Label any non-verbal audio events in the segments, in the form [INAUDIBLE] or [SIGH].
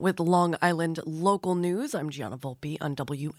With Long Island local news, I'm Gianna Volpe on WLIWFM.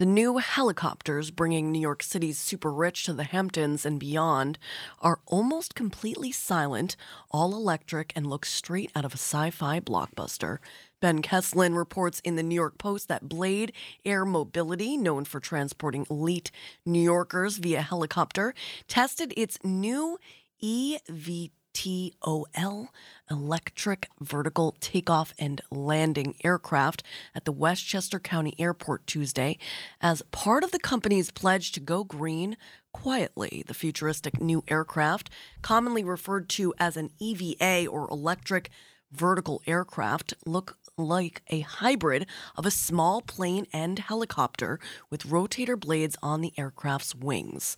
The new helicopters bringing New York City's super rich to the Hamptons and beyond are almost completely silent, all electric, and look straight out of a sci fi blockbuster. Ben Keslin reports in the New York Post that Blade Air Mobility, known for transporting elite New Yorkers via helicopter, tested its new EVT TOL electric vertical takeoff and landing aircraft at the Westchester County Airport Tuesday as part of the company's pledge to go green quietly. The futuristic new aircraft, commonly referred to as an EVA or electric vertical aircraft, look like a hybrid of a small plane and helicopter with rotator blades on the aircraft's wings.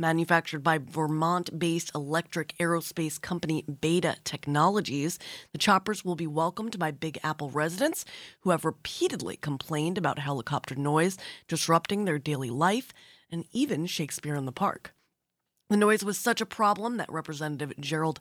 Manufactured by Vermont based electric aerospace company Beta Technologies, the choppers will be welcomed by Big Apple residents who have repeatedly complained about helicopter noise disrupting their daily life and even Shakespeare in the Park. The noise was such a problem that Representative Jerrold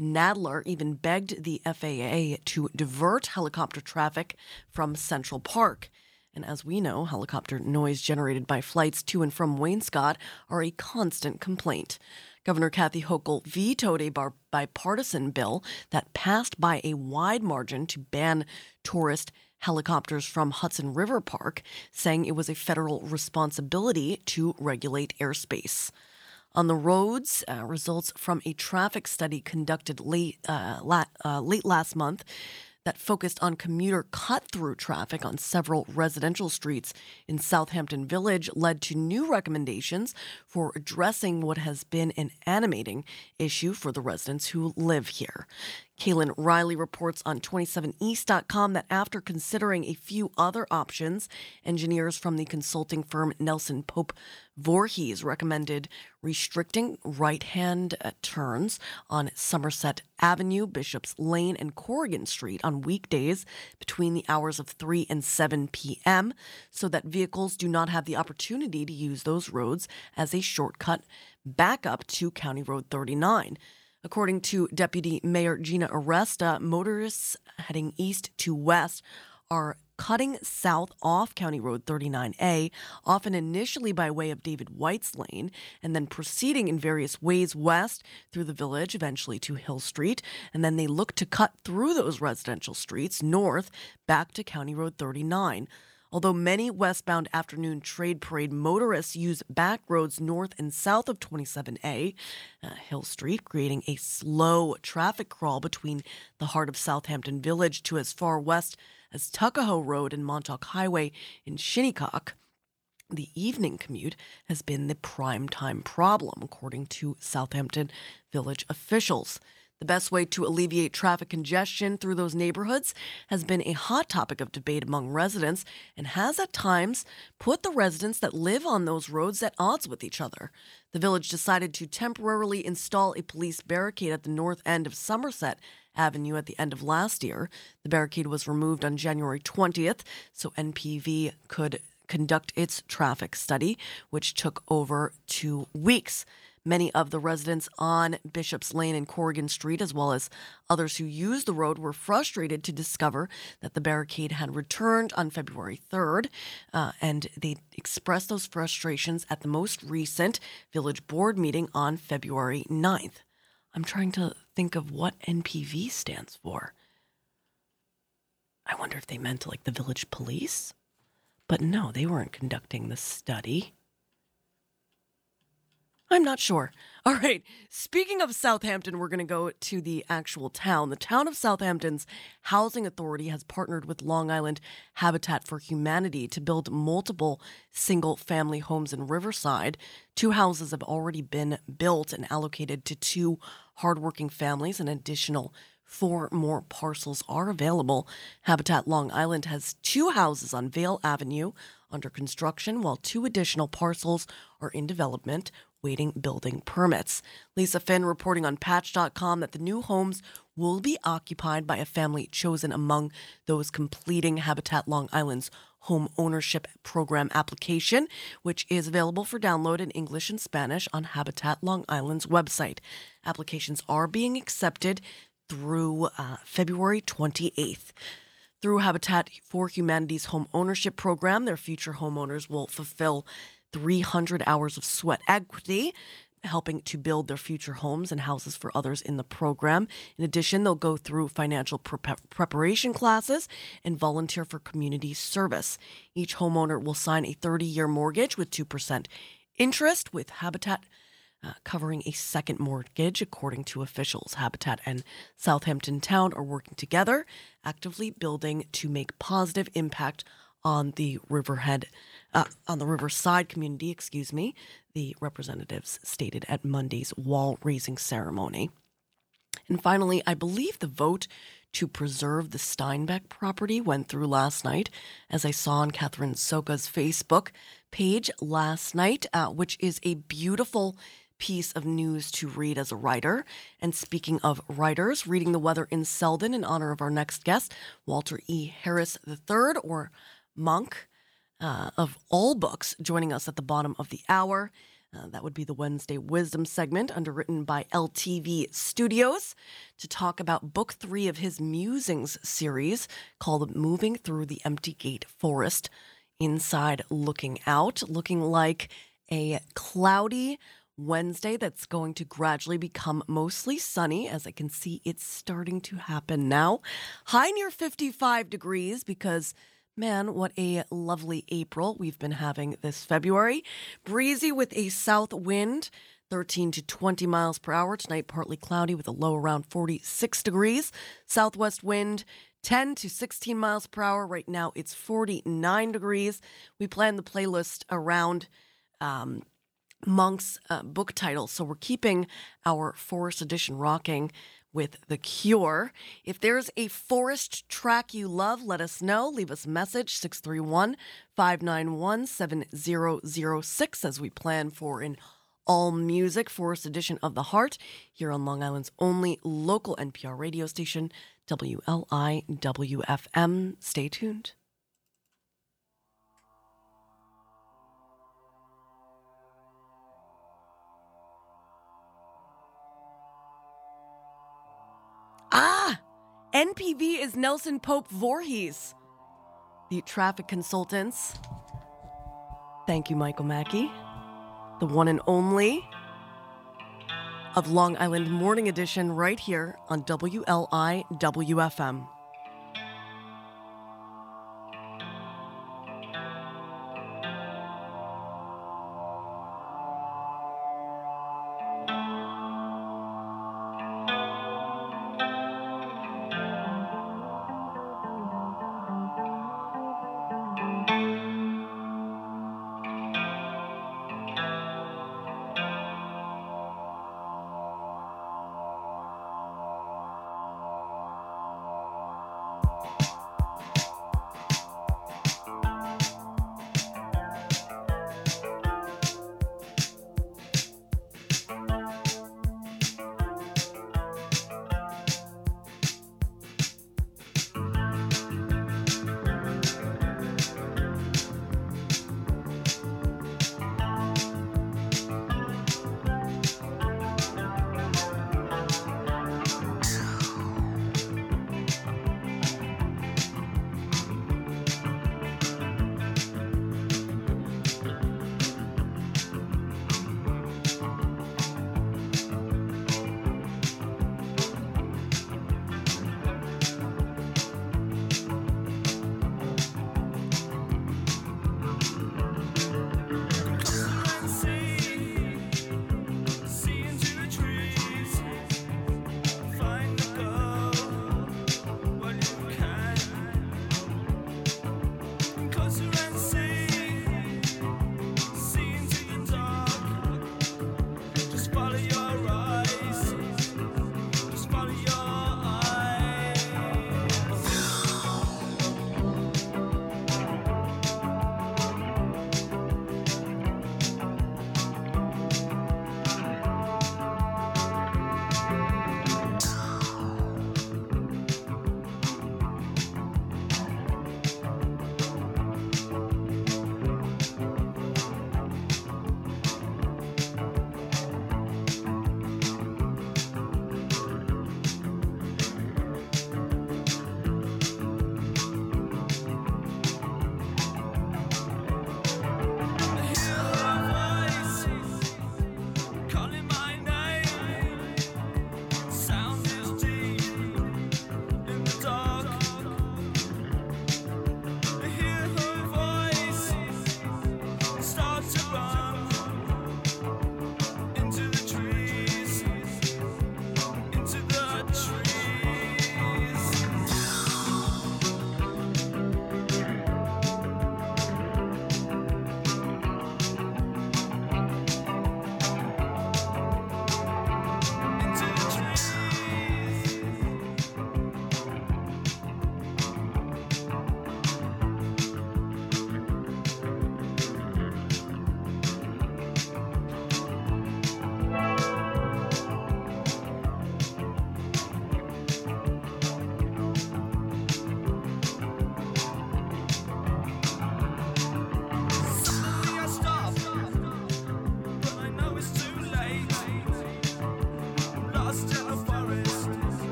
Nadler even begged the FAA to divert helicopter traffic from Central Park. And as we know, helicopter noise generated by flights to and from Wainscott are a constant complaint. Governor Kathy Hochul vetoed a bipartisan bill that passed by a wide margin to ban tourist helicopters from Hudson River Park, saying it was a federal responsibility to regulate airspace. On the roads, uh, results from a traffic study conducted late, uh, la- uh, late last month that focused on commuter cut through traffic on several residential streets in Southampton Village led to new recommendations for addressing what has been an animating issue for the residents who live here. Kaylin Riley reports on 27east.com that after considering a few other options, engineers from the consulting firm Nelson Pope Voorhis recommended restricting right hand uh, turns on Somerset Avenue, Bishop's Lane, and Corrigan Street on weekdays between the hours of 3 and 7 p.m. so that vehicles do not have the opportunity to use those roads as a shortcut back up to County Road 39. According to Deputy Mayor Gina Aresta, motorists heading east to west are cutting south off County Road 39A, often initially by way of David White's Lane, and then proceeding in various ways west through the village, eventually to Hill Street. And then they look to cut through those residential streets north back to County Road 39. Although many westbound afternoon trade parade motorists use back roads north and south of 27A, uh, Hill Street, creating a slow traffic crawl between the heart of Southampton Village to as far west as Tuckahoe Road and Montauk Highway in Shinnecock. The evening commute has been the prime time problem, according to Southampton Village officials. The best way to alleviate traffic congestion through those neighborhoods has been a hot topic of debate among residents and has at times put the residents that live on those roads at odds with each other. The village decided to temporarily install a police barricade at the north end of Somerset Avenue at the end of last year. The barricade was removed on January 20th so NPV could conduct its traffic study, which took over two weeks. Many of the residents on Bishop's Lane and Corrigan Street, as well as others who used the road, were frustrated to discover that the barricade had returned on February 3rd. Uh, and they expressed those frustrations at the most recent village board meeting on February 9th. I'm trying to think of what NPV stands for. I wonder if they meant like the village police? But no, they weren't conducting the study. I'm not sure. All right. Speaking of Southampton, we're going to go to the actual town. The town of Southampton's housing authority has partnered with Long Island Habitat for Humanity to build multiple single family homes in Riverside. Two houses have already been built and allocated to two hardworking families. An additional Four more parcels are available. Habitat Long Island has two houses on Vale Avenue under construction, while two additional parcels are in development waiting building permits. Lisa Finn reporting on Patch.com that the new homes will be occupied by a family chosen among those completing Habitat Long Island's home ownership program application, which is available for download in English and Spanish on Habitat Long Island's website. Applications are being accepted through uh, February 28th. Through Habitat for Humanity's home ownership program, their future homeowners will fulfill 300 hours of sweat equity helping to build their future homes and houses for others in the program. In addition, they'll go through financial pre- preparation classes and volunteer for community service. Each homeowner will sign a 30 year mortgage with 2% interest, with Habitat uh, covering a second mortgage, according to officials. Habitat and Southampton Town are working together, actively building to make positive impact on the Riverhead, uh, on the Riverside community, excuse me, the representatives stated at Monday's wall raising ceremony. And finally, I believe the vote to preserve the Steinbeck property went through last night, as I saw on Catherine Soka's Facebook page last night, uh, which is a beautiful piece of news to read as a writer. And speaking of writers, reading the weather in Selden in honor of our next guest, Walter E. Harris III, or Monk uh, of all books, joining us at the bottom of the hour. Uh, that would be the Wednesday Wisdom segment, underwritten by LTV Studios, to talk about book three of his Musings series called Moving Through the Empty Gate Forest. Inside Looking Out, looking like a cloudy Wednesday that's going to gradually become mostly sunny, as I can see it's starting to happen now. High near 55 degrees because Man, what a lovely April we've been having this February. Breezy with a south wind, 13 to 20 miles per hour. Tonight, partly cloudy with a low around 46 degrees. Southwest wind, 10 to 16 miles per hour. Right now, it's 49 degrees. We plan the playlist around. Um, Monk's uh, book title. So we're keeping our Forest Edition rocking with The Cure. If there's a forest track you love, let us know. Leave us a message 631 591 7006 as we plan for an all music forest edition of the heart here on Long Island's only local NPR radio station, WLIWFM. Stay tuned. Ah, NPV is Nelson Pope Voorhis, the traffic consultants. Thank you, Michael Mackey, the one and only of Long Island Morning Edition right here on WLIWFM.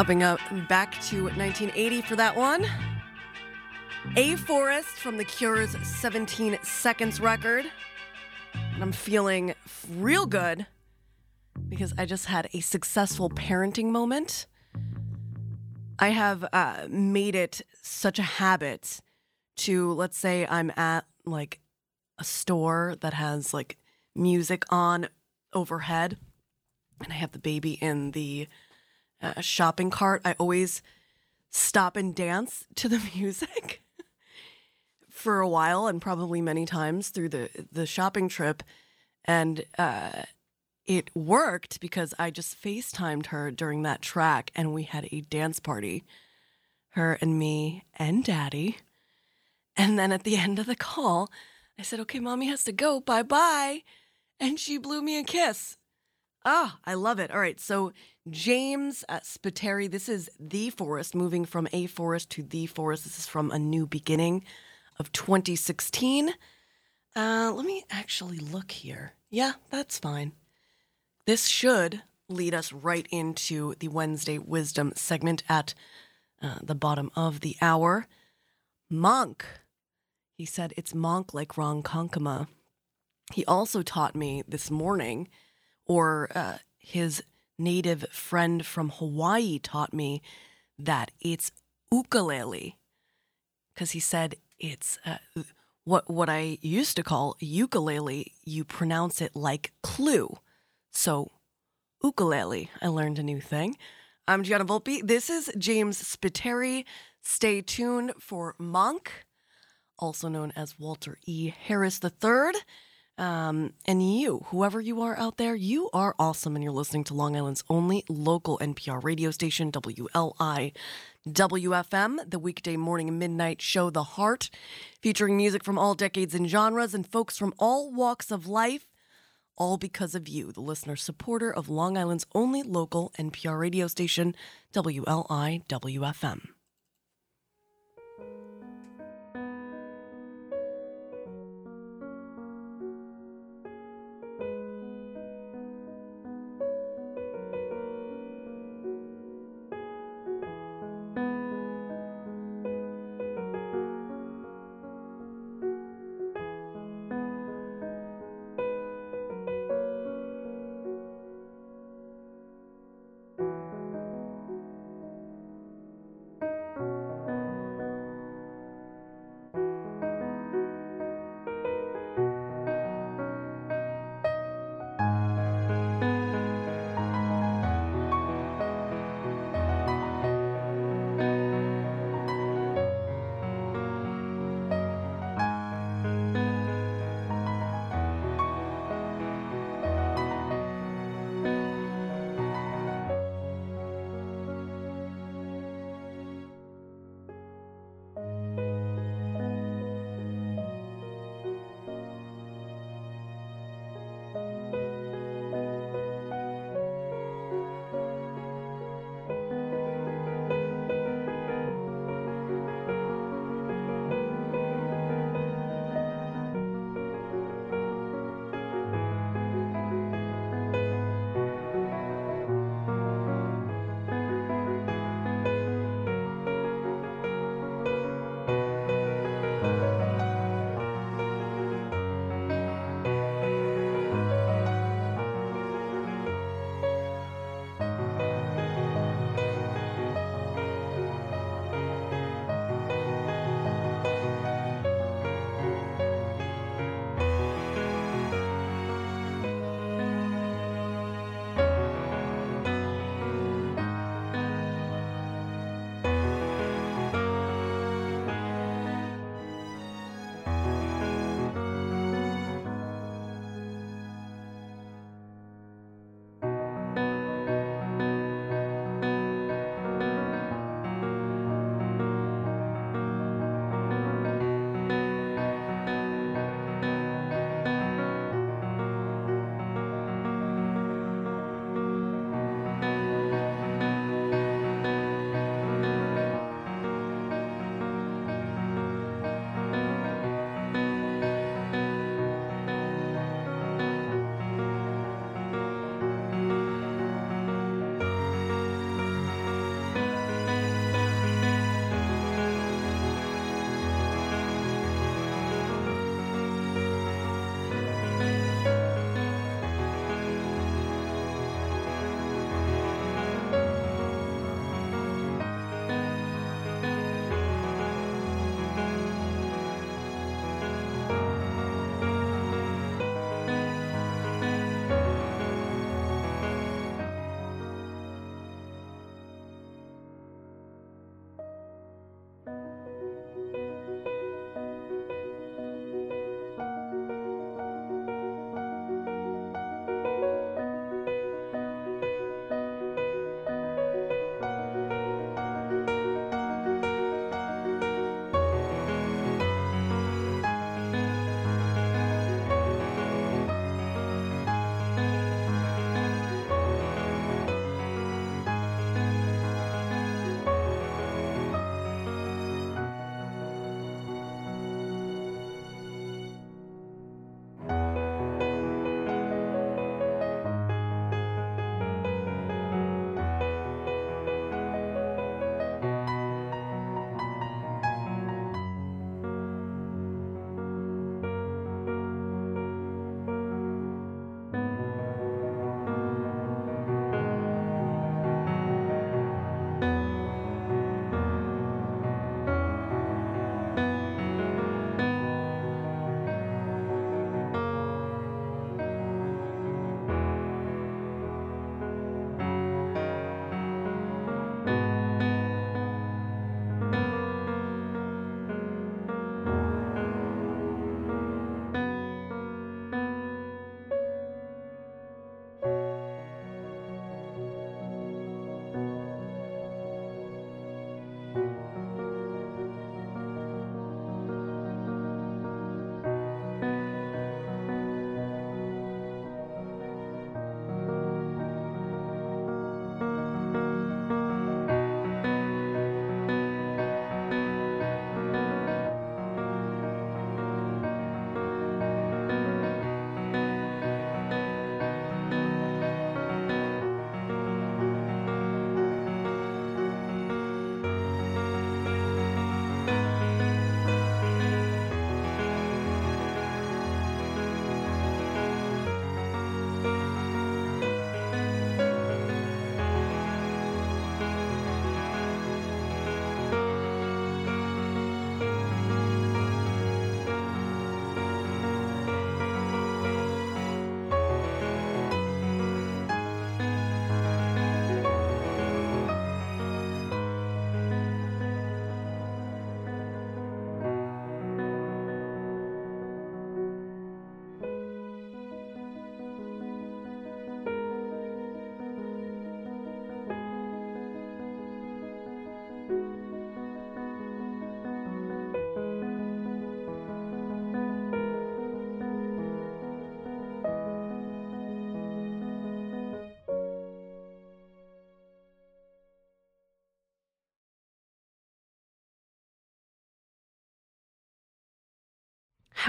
Hopping up back to 1980 for that one. A Forest from The Cure's 17 Seconds record. And I'm feeling real good because I just had a successful parenting moment. I have uh, made it such a habit to, let's say, I'm at like a store that has like music on overhead and I have the baby in the uh, shopping cart. I always stop and dance to the [LAUGHS] music for a while and probably many times through the the shopping trip and uh, it worked because I just FaceTimed her during that track and we had a dance party her and me and daddy and then at the [LAUGHS] end of the call I said okay mommy has to go bye bye and she blew me a kiss Ah, I love it. All right. So, James uh, Spiteri, this is The Forest, moving from A Forest to The Forest. This is from A New Beginning of 2016. Uh, let me actually look here. Yeah, that's fine. This should lead us right into the Wednesday Wisdom segment at uh, the bottom of the hour. Monk. He said it's monk like Ronkonkoma. He also taught me this morning or uh, his native friend from Hawaii taught me that it's ukulele because he said it's uh, what what I used to call ukulele. You pronounce it like clue, so ukulele. I learned a new thing. I'm Gianna Volpe. This is James Spiteri. Stay tuned for Monk, also known as Walter E. Harris III. Um, and you, whoever you are out there, you are awesome, and you're listening to Long Island's only local NPR radio station, WLI WFM, the weekday morning and midnight show, The Heart, featuring music from all decades and genres and folks from all walks of life, all because of you, the listener supporter of Long Island's only local NPR radio station, WLI WFM.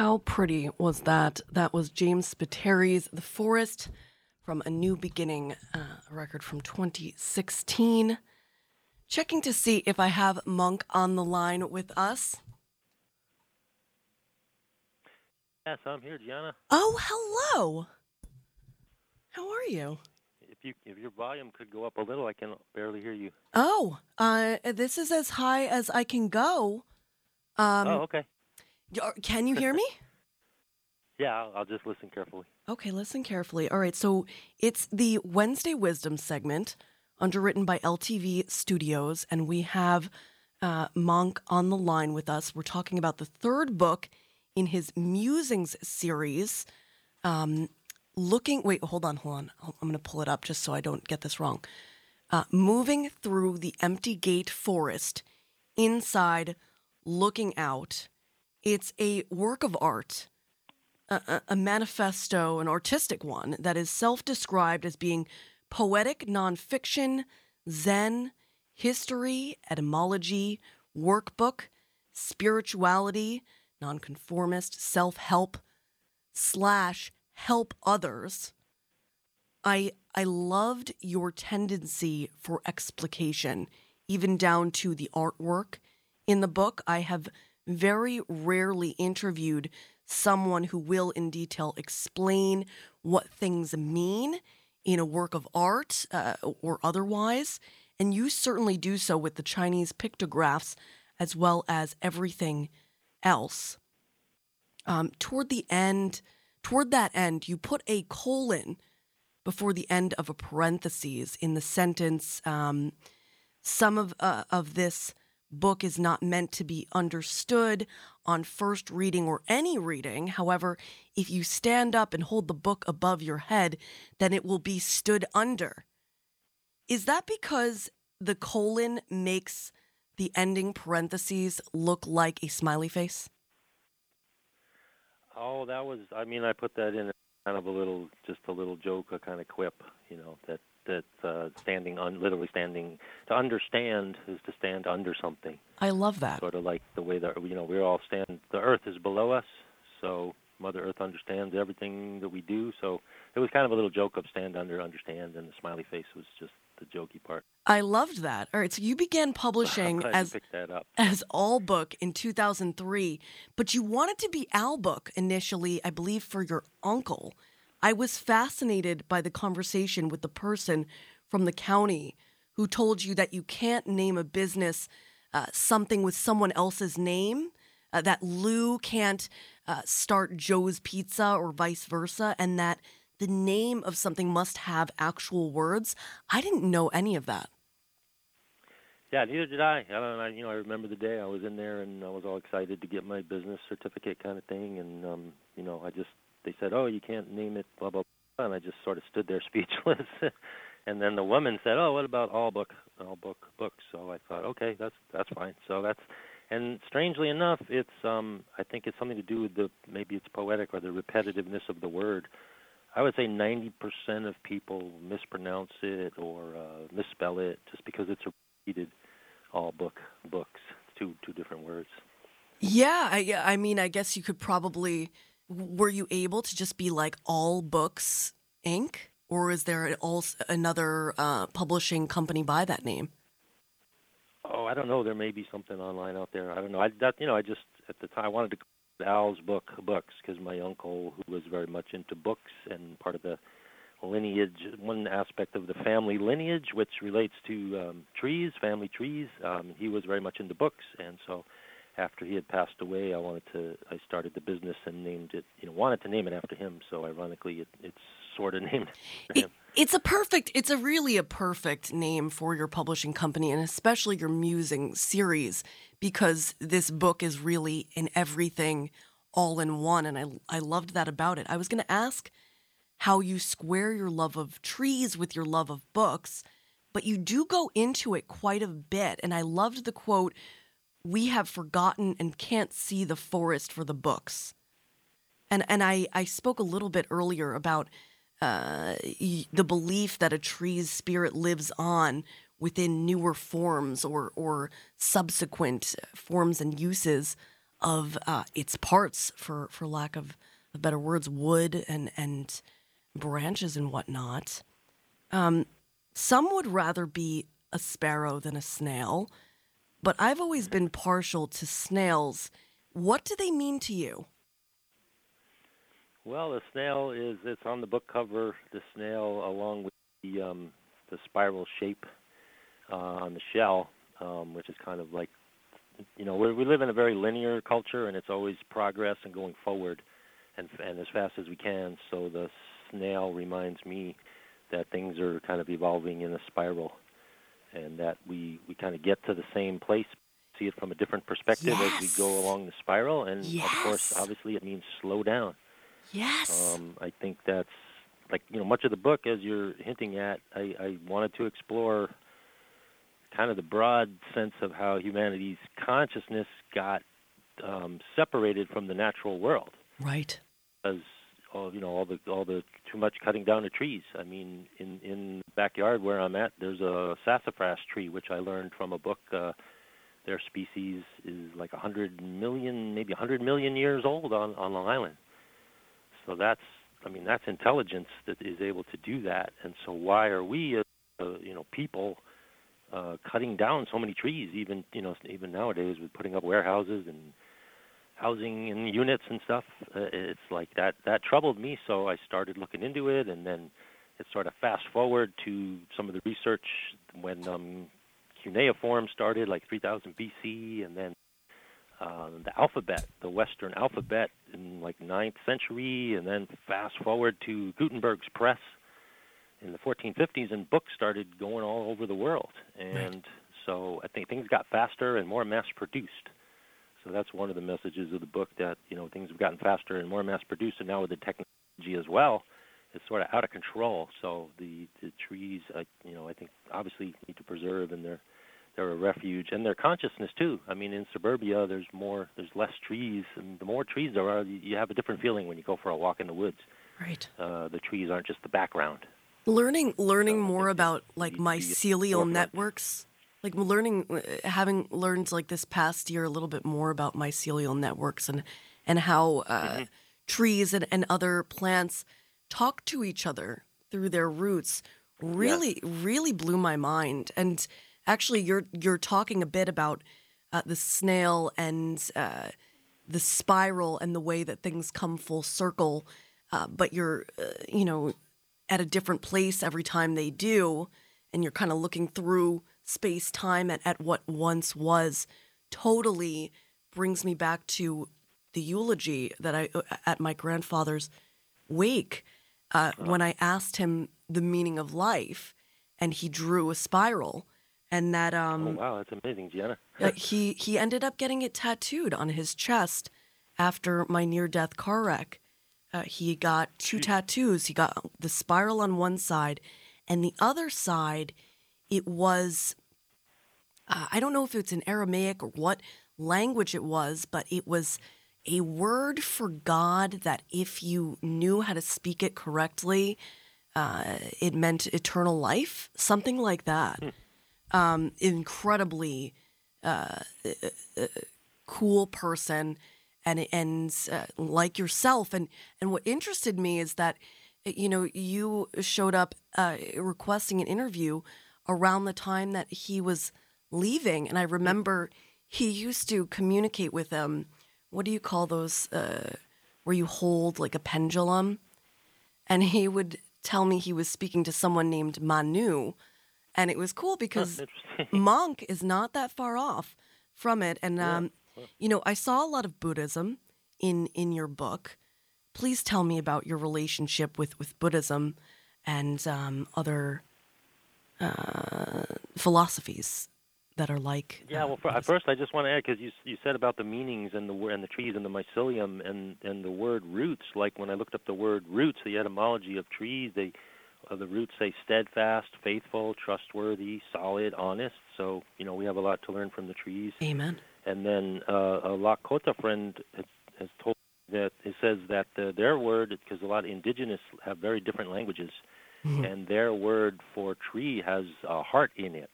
How pretty was that? That was James Spiteri's The Forest from A New Beginning, uh, a record from 2016. Checking to see if I have Monk on the line with us. Yes, I'm here, Gianna. Oh, hello. How are you? If you if your volume could go up a little, I can barely hear you. Oh, uh, this is as high as I can go. Um, oh, okay. Can you hear me? [LAUGHS] yeah, I'll, I'll just listen carefully. Okay, listen carefully. All right, so it's the Wednesday Wisdom segment, underwritten by LTV Studios, and we have uh, Monk on the line with us. We're talking about the third book in his Musings series. Um, looking, wait, hold on, hold on. I'm going to pull it up just so I don't get this wrong. Uh, moving through the empty gate forest, inside, looking out. It's a work of art, a, a manifesto, an artistic one that is self described as being poetic nonfiction, Zen, history, etymology, workbook, spirituality, nonconformist, self help, slash help others. I I loved your tendency for explication, even down to the artwork in the book. I have very rarely interviewed someone who will in detail explain what things mean in a work of art uh, or otherwise. And you certainly do so with the Chinese pictographs as well as everything else. Um, toward the end, toward that end, you put a colon before the end of a parenthesis in the sentence. Um, some of uh, of this book is not meant to be understood on first reading or any reading. However, if you stand up and hold the book above your head, then it will be stood under. Is that because the colon makes the ending parentheses look like a smiley face? Oh, that was. I mean, I put that in kind of a little, just a little joke, a kind of quip, you know, that that uh, standing on literally standing to understand is to stand under something. I love that. Sort of like the way that you know we're all stand. The earth is below us, so Mother Earth understands everything that we do. So it was kind of a little joke of stand under, understand, and the smiley face was just the jokey part. I loved that. All right, so you began [LAUGHS] publishing as as All Book in 2003, but you wanted to be Al Book initially, I believe, for your uncle. I was fascinated by the conversation with the person from the county who told you that you can't name a business uh, something with someone else's name, uh, that Lou can't uh, start Joe's Pizza or vice versa, and that the name of something must have actual words. I didn't know any of that. Yeah, neither did I. I don't know. You know, I remember the day I was in there and I was all excited to get my business certificate, kind of thing. And um, you know, I just they said, "Oh, you can't name it," blah blah, blah. and I just sort of stood there [LAUGHS] speechless. and then the woman said, "Oh, what about all book, all book books?" So I thought, okay, that's that's fine. So that's, and strangely enough, it's um, I think it's something to do with the maybe it's poetic or the repetitiveness of the word. I would say 90% of people mispronounce it or uh, misspell it just because it's a repeated all book books. Two two different words. Yeah, I I mean, I guess you could probably were you able to just be like all books inc? Or is there also another uh, publishing company by that name? Oh i don't know. There may be something online out there. I don't know. I that you know i just at the time i wanted to call al's book books because my uncle who was very much into books and part of the lineage one aspect of the family lineage which relates to um, trees family trees um, he was very much into books. And so after he had passed away, I wanted to. I started the business and named it. You know, wanted to name it after him. So ironically, it, it's sort of [LAUGHS] named after him. it's a perfect. It's a really a perfect name for your publishing company, and especially your Musing series, because this book is really in everything, all in one. And I I loved that about it. I was going to ask how you square your love of trees with your love of books, but you do go into it quite a bit. And I loved the quote we have forgotten and can't see the forest for the books. And and I, I spoke a little bit earlier about uh, the belief that a tree's spirit lives on within newer forms or or subsequent forms and uses of uh, its parts, for for lack of, better words, wood and and branches and whatnot. Um, some would rather be a sparrow than a snail, but I've always been partial to snails. What do they mean to you? Well, the snail is it's on the book cover. The snail, along with the um, the spiral shape uh, on the shell, um, which is kind of like, you know, we live in a very linear culture, and it's always progress and going forward, and and as fast as we can. So the snail reminds me that things are kind of evolving in a spiral, and that we we kind of get to the same place, see it from a different perspective yes. as we go along the spiral, and yes. of course, obviously, it means slow down. Yes. Um, I think that's like you know much of the book, as you're hinting at. I, I wanted to explore kind of the broad sense of how humanity's consciousness got um, separated from the natural world. Right. As all you know, all the all the too much cutting down of trees. I mean, in in the backyard where I'm at, there's a sassafras tree, which I learned from a book. Uh, their species is like a hundred million, maybe a hundred million years old on on Long Island. So that's, I mean, that's intelligence that is able to do that. And so why are we, uh, you know, people uh, cutting down so many trees? Even, you know, even nowadays with putting up warehouses and housing and units and stuff. Uh, it's like that. That troubled me. So I started looking into it, and then it sort of fast forward to some of the research when um, cuneiform started, like 3000 BC, and then uh, the alphabet, the Western alphabet in like ninth century, and then fast forward to Gutenberg's press in the 1450s, and books started going all over the world. And so I think things got faster and more mass produced. So that's one of the messages of the book that you know things have gotten faster and more mass produced, and now with the technology as well, it's sort of out of control. So the the trees, uh, you know, I think obviously need to preserve, and they're they're a refuge and their consciousness too. I mean, in suburbia, there's more, there's less trees, and the more trees there are, you have a different feeling when you go for a walk in the woods. Right. Uh, the trees aren't just the background. Learning, learning so more about like mycelial networks, like learning, uh, having learned like this past year a little bit more about mycelial networks and and how uh, mm-hmm. trees and, and other plants talk to each other through their roots really, yes. really blew my mind and actually you're you're talking a bit about uh, the snail and uh, the spiral and the way that things come full circle, uh, but you're uh, you know at a different place every time they do, and you're kind of looking through space time at, at what once was. Totally brings me back to the eulogy that I uh, at my grandfather's wake uh, when I asked him the meaning of life, and he drew a spiral and that um oh wow that's amazing Gianna. uh, he he ended up getting it tattooed on his chest after my near death car wreck. Uh, he got two tattoos. He got the spiral on one side and the other side it was uh, i don't know if it's in aramaic or what language it was but it was a word for god that if you knew how to speak it correctly uh, it meant eternal life something like that. Hmm. Um, incredibly uh, uh, cool person and and uh, like yourself. And and what interested me is that you know you showed up uh, requesting an interview around the time that he was leaving and i remember he used to communicate with them. what do you call those uh, where you hold like a pendulum and he would tell me he was speaking to someone named manu and it was cool because [LAUGHS] monk is not that far off from it. And um, yeah. you know, I saw a lot of Buddhism in in your book. Please tell me about your relationship with with Buddhism and um, other uh, philosophies that are like. Yeah, well, for, first I just want to add because you you said about the meanings and the and the trees and the mycelium and and the word roots. Like when I looked up the word roots, the etymology of trees, they uh, the roots say steadfast, faithful, trustworthy, solid, honest. So you know we have a lot to learn from the trees. Amen. And then uh, a Lakota friend has, has told that it says that uh, their word, because a lot of indigenous have very different languages, mm-hmm. and their word for tree has a heart in it.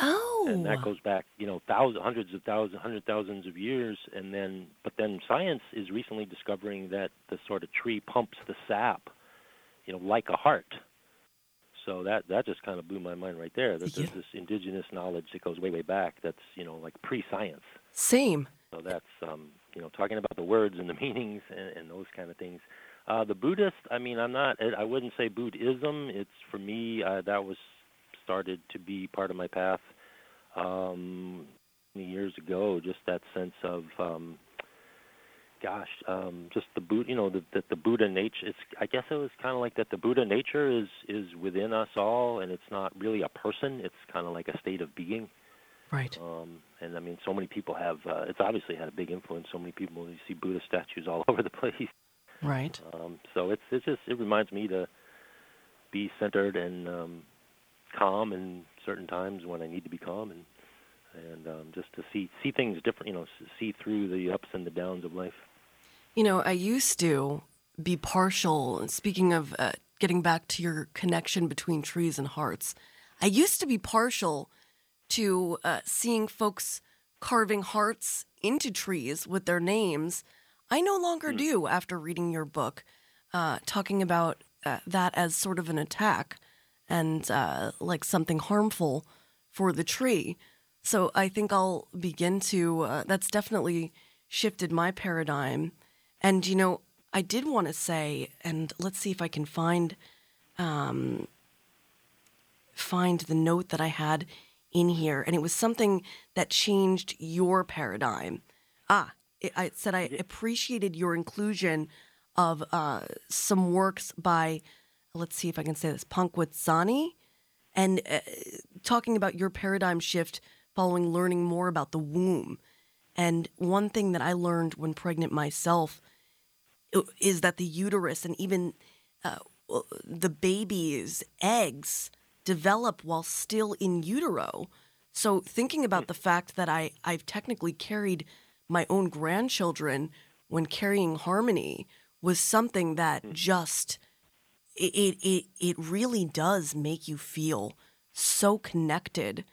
Oh. And that goes back, you know, thousands, hundreds of thousands, hundred thousands of years, and then, but then science is recently discovering that the sort of tree pumps the sap, you know, like a heart. So that that just kind of blew my mind right there. That there's yeah. this indigenous knowledge that goes way way back. That's you know like pre-science. Same. So that's um, you know talking about the words and the [LAUGHS] meanings and, and those kind of things. Uh, the Buddhist, I mean, I'm not. I wouldn't say Buddhism. It's for me uh, that was started to be part of my path um, years ago. Just that sense of um, gosh, um, just the Buddha, you know, that the, the Buddha nature. It's I guess it was kind of like that. The Buddha nature is is within us all, and it's not really a person. It's kind of like a state of being. Right. Um, and I mean, so many people have. Uh, it's obviously had a big influence. So many people. You see Buddha statues all [LAUGHS] over the place. Right. Um, so it's it's just it reminds me to be centered and um, calm in certain times when I need to be calm and and um, just to see see things different, you know, see through the ups and the downs of life. You know, I used to be partial. Speaking of uh, getting back to your connection between trees and hearts, I used to be partial to uh, seeing folks carving hearts into trees with their names. I no longer mm. do after reading your book, uh, talking about uh, that as sort of an attack and uh, like something harmful for the tree. So I think I'll begin to, uh, that's definitely shifted my paradigm. And, you know, I did want to say, and let's see if I can find, um, find the note that I had in here. And it was something that changed your paradigm. Ah, I said I appreciated your inclusion of uh, some works by, let's see if I can say this, Pankhwitsanyi, and uh, talking about your paradigm shift following learning more about the womb. And one thing that I learned when pregnant myself is that the uterus and even uh, the baby's eggs develop while still in utero. So thinking about the fact that I, I've technically carried my own grandchildren when carrying harmony was something that mm. just it it it really does make you feel so connected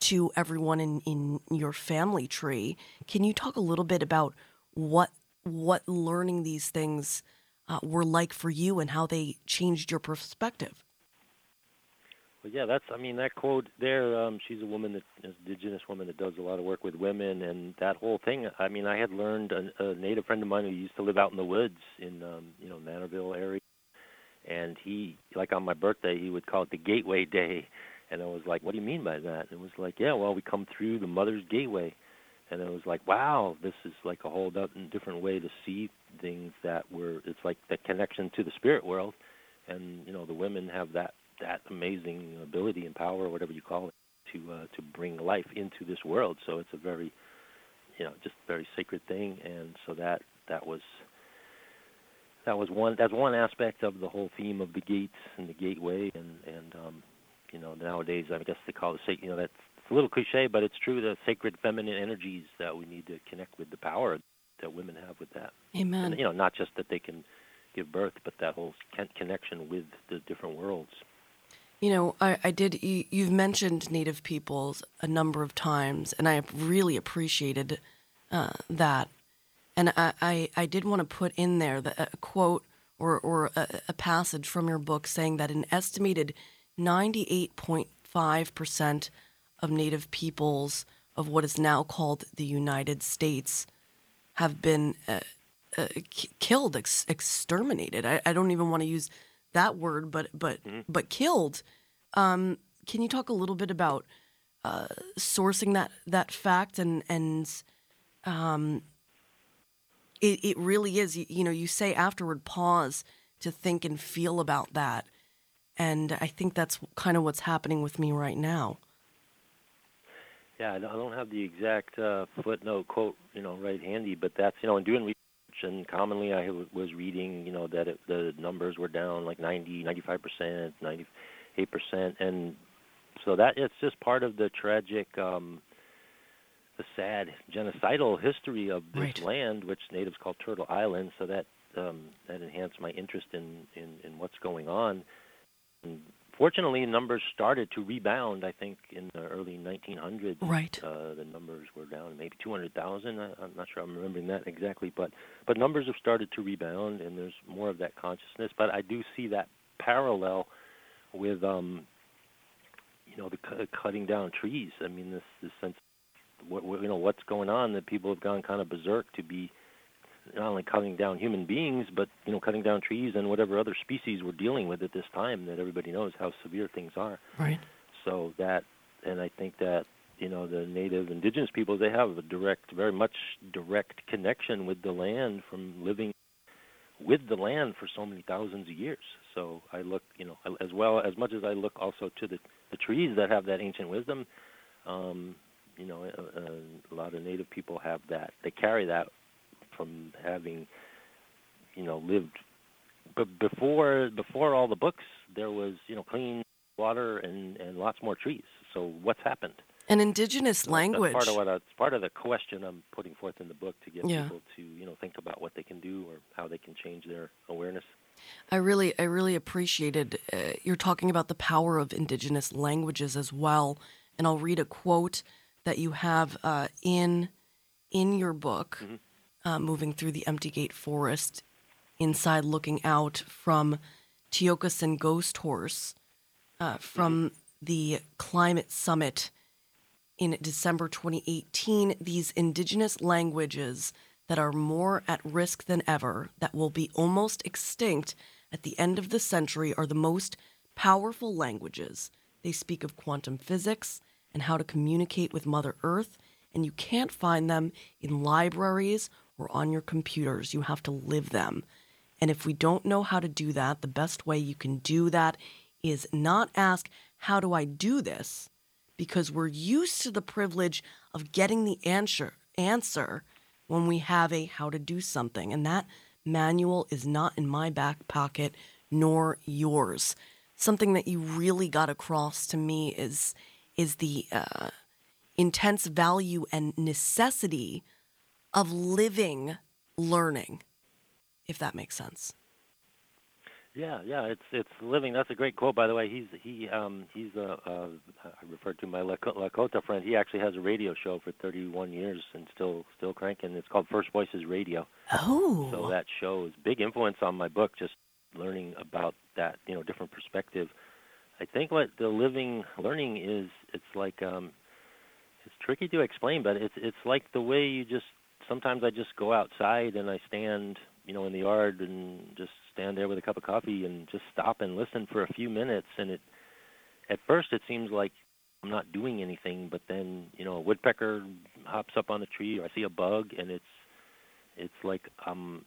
to everyone in, in your family tree. Can you talk a little bit about what what learning these things uh, were like for you and how they changed your perspective? Well, yeah, that's. I mean, that quote there. Um, she's a woman that, an indigenous woman that does a lot of work with women, and that whole thing. I mean, I had learned a, a native friend of mine who used to live out in the woods in, um, you know, Manorville area, and he, like on my birthday, he would call it the Gateway Day, and I was like, "What do you mean by that?" And it was like, "Yeah, well, we come through the Mother's Gateway." And it was like, "Wow, this is like a whole different way to see things that were. It's like the connection to the spirit world, and you know, the women have that that amazing ability and power, or whatever you call it, to uh, to bring life into this world. So it's a very, you know, just very sacred thing. And so that that was that was one that's one aspect of the whole theme of the gates and the gateway and and um you know nowadays I guess they call it you know that's it's a little cliche, but it's true. The sacred feminine energies that we need to connect with the power that women have with that. Amen. And, you know, not just that they can give birth, but that whole connection with the different worlds. You know, I, I did. You, you've mentioned Native peoples a number of times, and I really appreciated uh, that. And I, I, I, did want to put in there the, a quote or, or a, a passage from your book saying that an estimated 98.5% of Native peoples of what is now called the United States have been uh, uh, k- killed, ex- exterminated. I, I, don't even want to use that word, but but mm-hmm. but killed. Um, can you talk a little bit about uh, sourcing that that fact and and um, it, it really is. You, you know, you say afterward, pause to think and feel about that. And I think that's kind of what's happening with me right now. Yeah, I don't have the exact uh, footnote quote, you know, right handy, but that's you know, in doing and commonly I was reading, you know, that it, the numbers were down like 90, 95 percent, 98 percent, and so that it's just part of the tragic, um, the sad genocidal history of this right. land, which natives call Turtle Island. So that um, that enhanced my interest in, in in what's going on and fortunately, numbers started to rebound. I think in the early 1900s, right? Uh, the numbers were down maybe 200,000. I'm not sure I'm remembering that exactly, but but numbers have started to rebound, and there's more of that consciousness. But I do see that parallel with um, you know the c- cutting down trees. I mean, this this sense, what, what, you know, what's going on that people have gone kind of berserk to be not only cutting down human beings, but you know, cutting down trees and whatever other species we're dealing with at this time. That everybody knows how severe things are. Right. So that, and I think that you know the native indigenous peoples they have a direct, very much direct connection with the land from living with the land for so many thousands of years. So I look, you know, as well as much as I look also to the the trees that have that ancient wisdom. Um, you know, a, a lot of native people have that. They carry that from having you know lived but before before all the books there was you know clean water and and lots more trees. So what's happened? An indigenous language that's part of what I, it's part of the question i'm putting forth in the book to get yeah. people to you know think about what they can do or how they can change their awareness. I really, I really appreciated uh, you're talking about the power of indigenous languages as well, and I'll read a quote that you have uh, in in your book. Mm-hmm uh, moving through the empty gate forest, inside looking out from Tiokasin Ghost Horse uh, from mm-hmm. the climate summit in December 2018. These indigenous languages that are more at risk than ever, that will be almost extinct at the end of the century, are the most powerful languages. They speak of quantum physics and how to communicate with Mother Earth, and you can't find them in libraries or on your computers. You have to live them. And if we don't know how to do that, the best way you can do that is not ask, How do I do this? Because we're used to the privilege of getting the answer, answer when we have a how to do something. And that manual is not in my back pocket nor yours. Something that you really got across to me is is the uh, intense value and necessity of living learning, if that makes sense. Yeah, yeah, it's it's living. That's a great quote, by the way. He's he um he's a uh, referred to my Lakota friend. He actually has a radio show for 31 years and still still cranking. It's called First Voices Radio. Oh, so that show is big influence on my book. Just learning about that, you know, different perspective. I think what the living learning is, it's like um, it's tricky to explain, but it's it's like the way you just sometimes I just go outside and I stand, you know, in the yard and just stand there with a cup of coffee and just stop and listen for a few minutes. And it, at first, it seems like I'm not doing anything, but then, you know, a woodpecker hops up on the tree, or I see a bug, and it's, it's like um,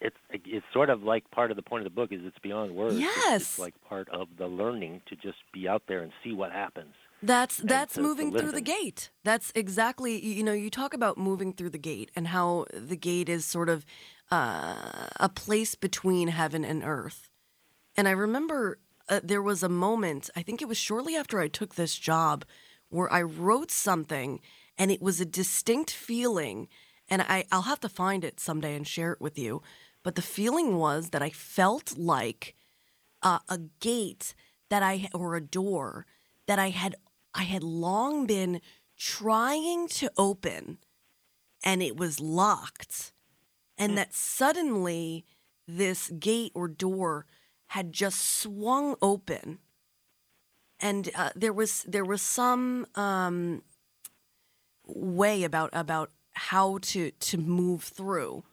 it's it's sort of like part of the point of the book is it's beyond words. Yes, it's, it's like part of the learning to just be out there and see what happens. That's that's moving through the gate. That's exactly you know you talk about moving through the gate and how the gate is sort of uh, a place between heaven and earth. And I remember uh, there was a moment. I think it was shortly after I took this job where I wrote something and it was a distinct feeling. And I, I'll have to find it someday and share it with you. But the feeling was that I felt like uh, a gate that I or a door that I had I had long been trying to open and it was locked. And mm. that suddenly this gate or door had just swung open. And uh, there was there was some um, way about about how to to move through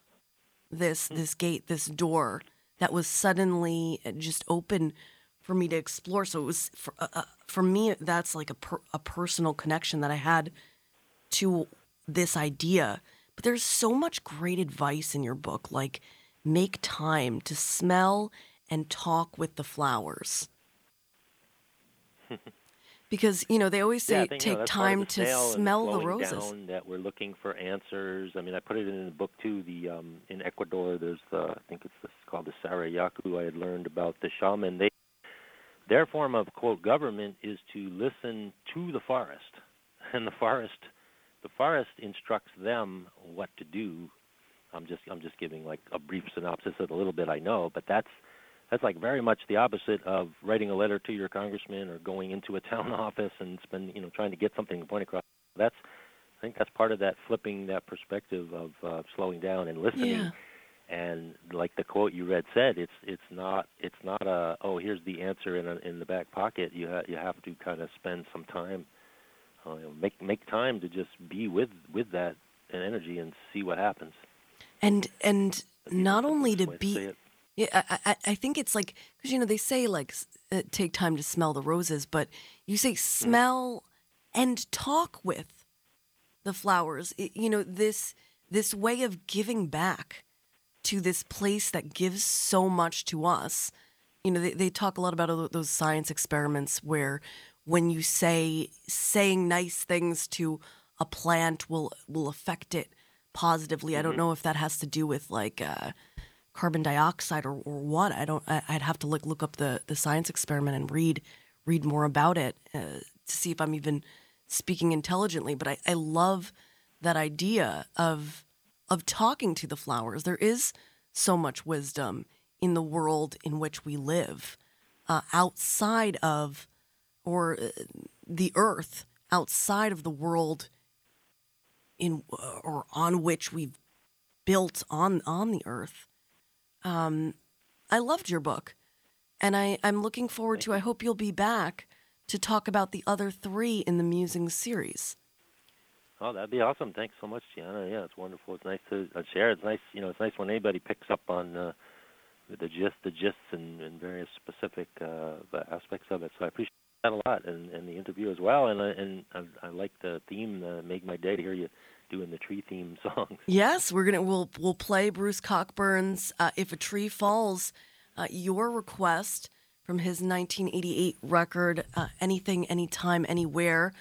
this mm. this gate this door that was suddenly just open for me to explore. So it was for, uh, uh, for me, that's like a per, a personal connection that I had to this idea. But there's so much great advice in your book, like make time to smell and talk with the flowers. [LAUGHS] because you know they always say yeah, think, take you know, time to smell the roses. That we're looking for answers. I mean, I put it in the book too. The um, in Ecuador, there's the I think it's this, called the Sarayaku. I had learned about the shaman. They their form of quote government is to listen to the forest, [LAUGHS] and the forest, the forest instructs them what to do. I'm just I'm just giving like a brief synopsis of a little bit I know, but that's that's like very much the opposite of writing a letter to your congressman or going into a [LAUGHS] town office and spend you know trying to get something to point across. That's I think that's part of that flipping that perspective of uh, slowing down and listening. Yeah. And like the quote you read said, it's it's not it's not a oh here's the answer in a, in the back pocket. You ha- you have to kind of spend some time, uh, make make time to just be with with that energy and see what happens. And and not only to be. Yeah, I, I, I think it's like because you know they say like uh, take time to smell the roses, but you say smell and talk with the flowers. I- you know this this way of giving back to this place that gives so much to us. You know they they talk a lot about those science experiments where when you say saying nice things to a plant will will affect it positively. I don't know if that has to do with like. Uh, carbon dioxide or, or what. I don't. I, I'd have to like look up the the science experiment and read read more about it uh, to see if I'm even speaking intelligently. But I, I love that idea of of talking to the flowers. There is so much wisdom in the world in which we live, uh, outside of or uh, the earth, outside of the world in or on which we've built on on the earth. Um, I loved your book, and I I'm looking forward to. I hope you'll be back to talk about the other three in the Musings series. Oh, that'd be awesome. Thanks so much, Gianna. Yeah, it's wonderful. It's nice to uh, share. It's nice, you know, it's nice when anybody picks up on uh, the gist, the gists, and, and various specific uh, aspects of it. So I appreciate that a lot, and, and the interview as well. And I, and I, I like the theme. Uh, make my day to hear you doing the tree theme [LAUGHS] song. Yes, we're gonna we'll we'll play Bruce Cockburn's uh, "If a Tree Falls," uh, your request from his 1988 record, uh, "Anything, Anytime, Anywhere."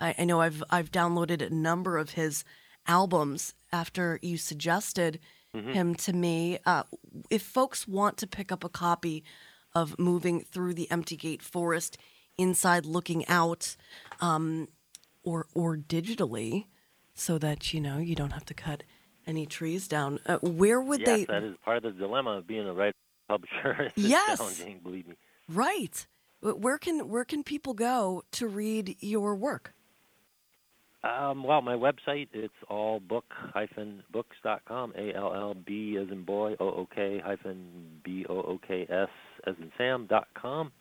I, I know I've I've downloaded a number of his albums after you suggested him to me. Uh, if folks want to pick up a copy of "Moving Through the Empty Gate Forest," inside looking out, um, or or digitally, so that you know you don't have to cut any trees down. Uh, where would yes, they? that is part of the dilemma of being a writer publisher. [LAUGHS] it's Yes. challenging, believe me. Right. Where can where can people go to read your work? Um, well, my website it's all book hyphen books dot com. A L L B as in boy, O O K hyphen B O O K S as in Sam dot com.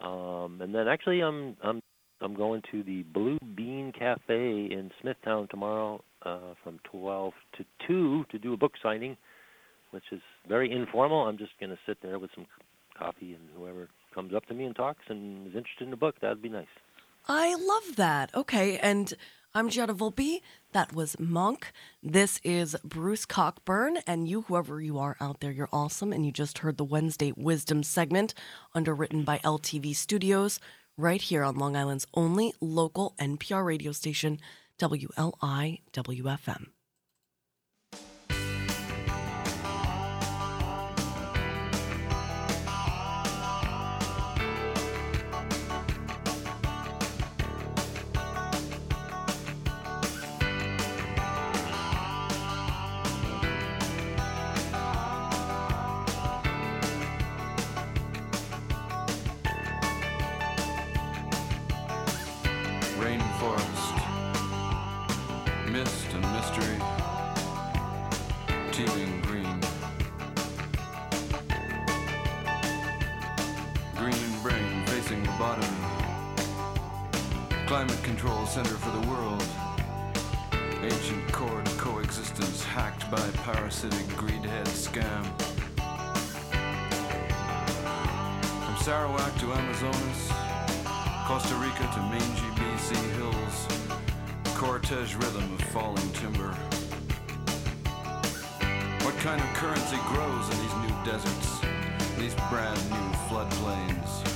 Um, and then actually, I'm I'm I'm going to the Blue Bean Cafe in Smithtown tomorrow uh, from 12 to 2 to do a book signing, which is very informal. I'm just going to sit there with some coffee and whoever comes up to me and talks and is interested in the book, that'd be nice. I love that. Okay, and I'm Giada Volpe. That was Monk. This is Bruce Cockburn, and you, whoever you are out there, you're awesome. And you just heard the Wednesday Wisdom segment, underwritten by LTV Studios, right here on Long Island's only local NPR radio station, WLIWFM. Sarawak to Amazonas, Costa Rica to mangy BC hills, Cortege rhythm of falling timber. What kind of currency grows in these new deserts, these brand new floodplains?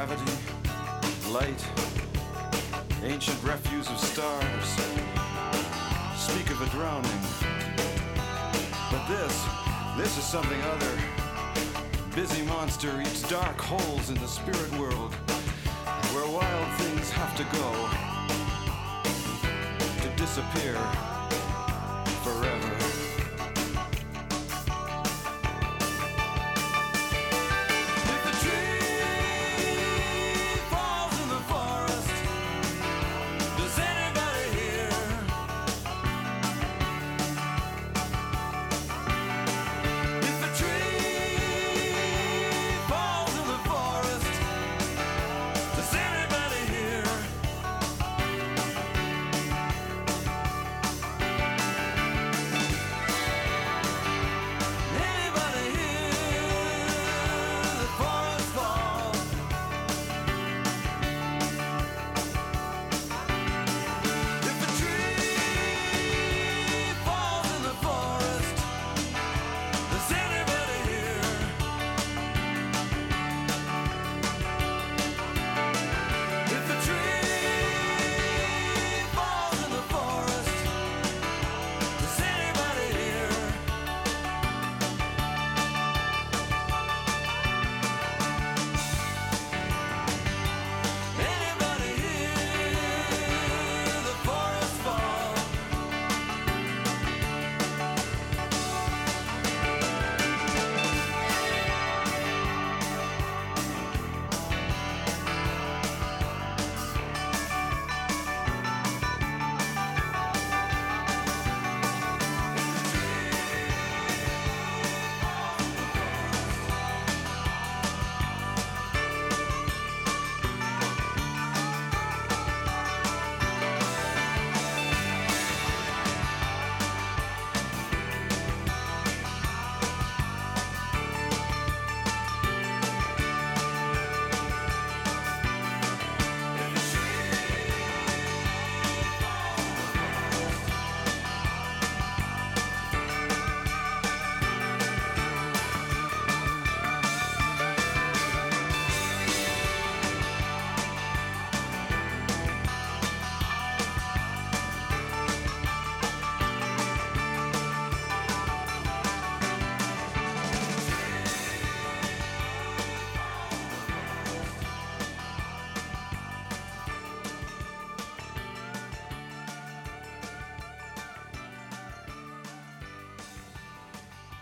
Gravity, light, ancient refuse of stars. Speak of a drowning. But this, this is something other. Busy monster eats dark holes in the spirit world, where wild things have to go to disappear forever.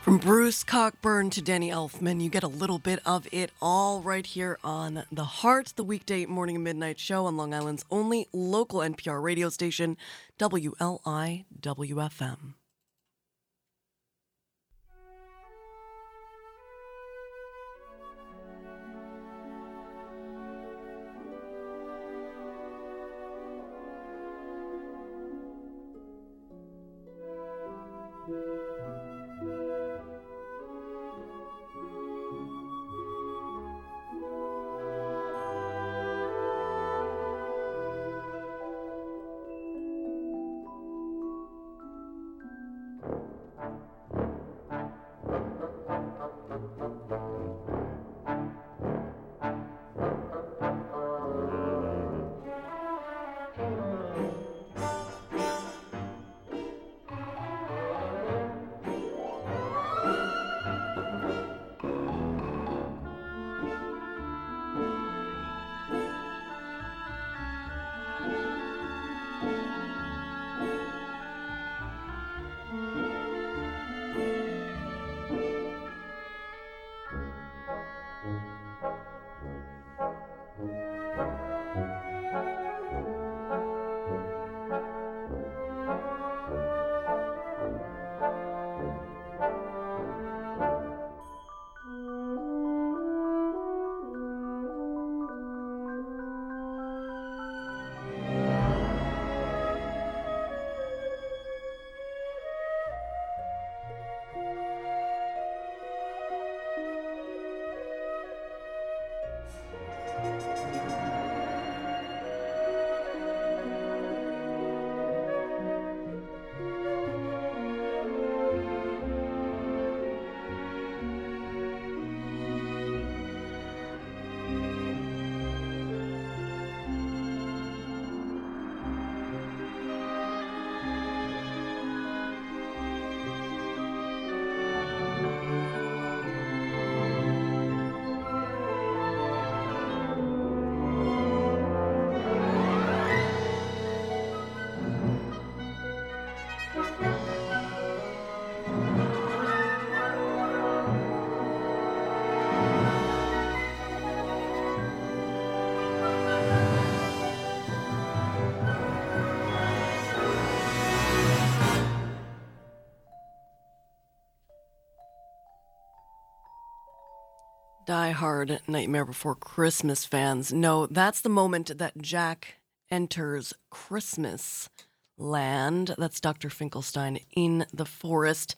From Bruce Cockburn to Danny Elfman, you get a little bit of it all right here on The Heart, the weekday morning and midnight show on Long Island's only local NPR radio station, WLIWFM. thank Hard Nightmare Before Christmas fans know that's the moment that Jack enters Christmas land. That's Dr. Finkelstein in the forest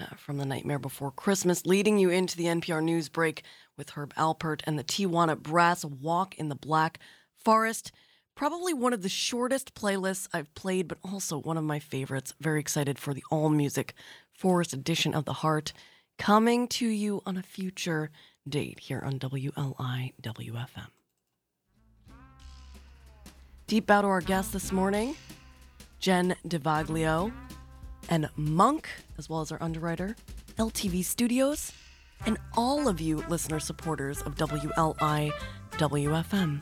uh, from the Nightmare Before Christmas, leading you into the NPR news break with Herb Alpert and the Tijuana Brass Walk in the Black Forest. Probably one of the shortest playlists I've played, but also one of my favorites. Very excited for the all music forest edition of the heart coming to you on a future date here on WLI WFM. Deep bow to our guests this morning, Jen DeVaglio and Monk, as well as our underwriter, LTV Studios, and all of you listener supporters of WLI WFM.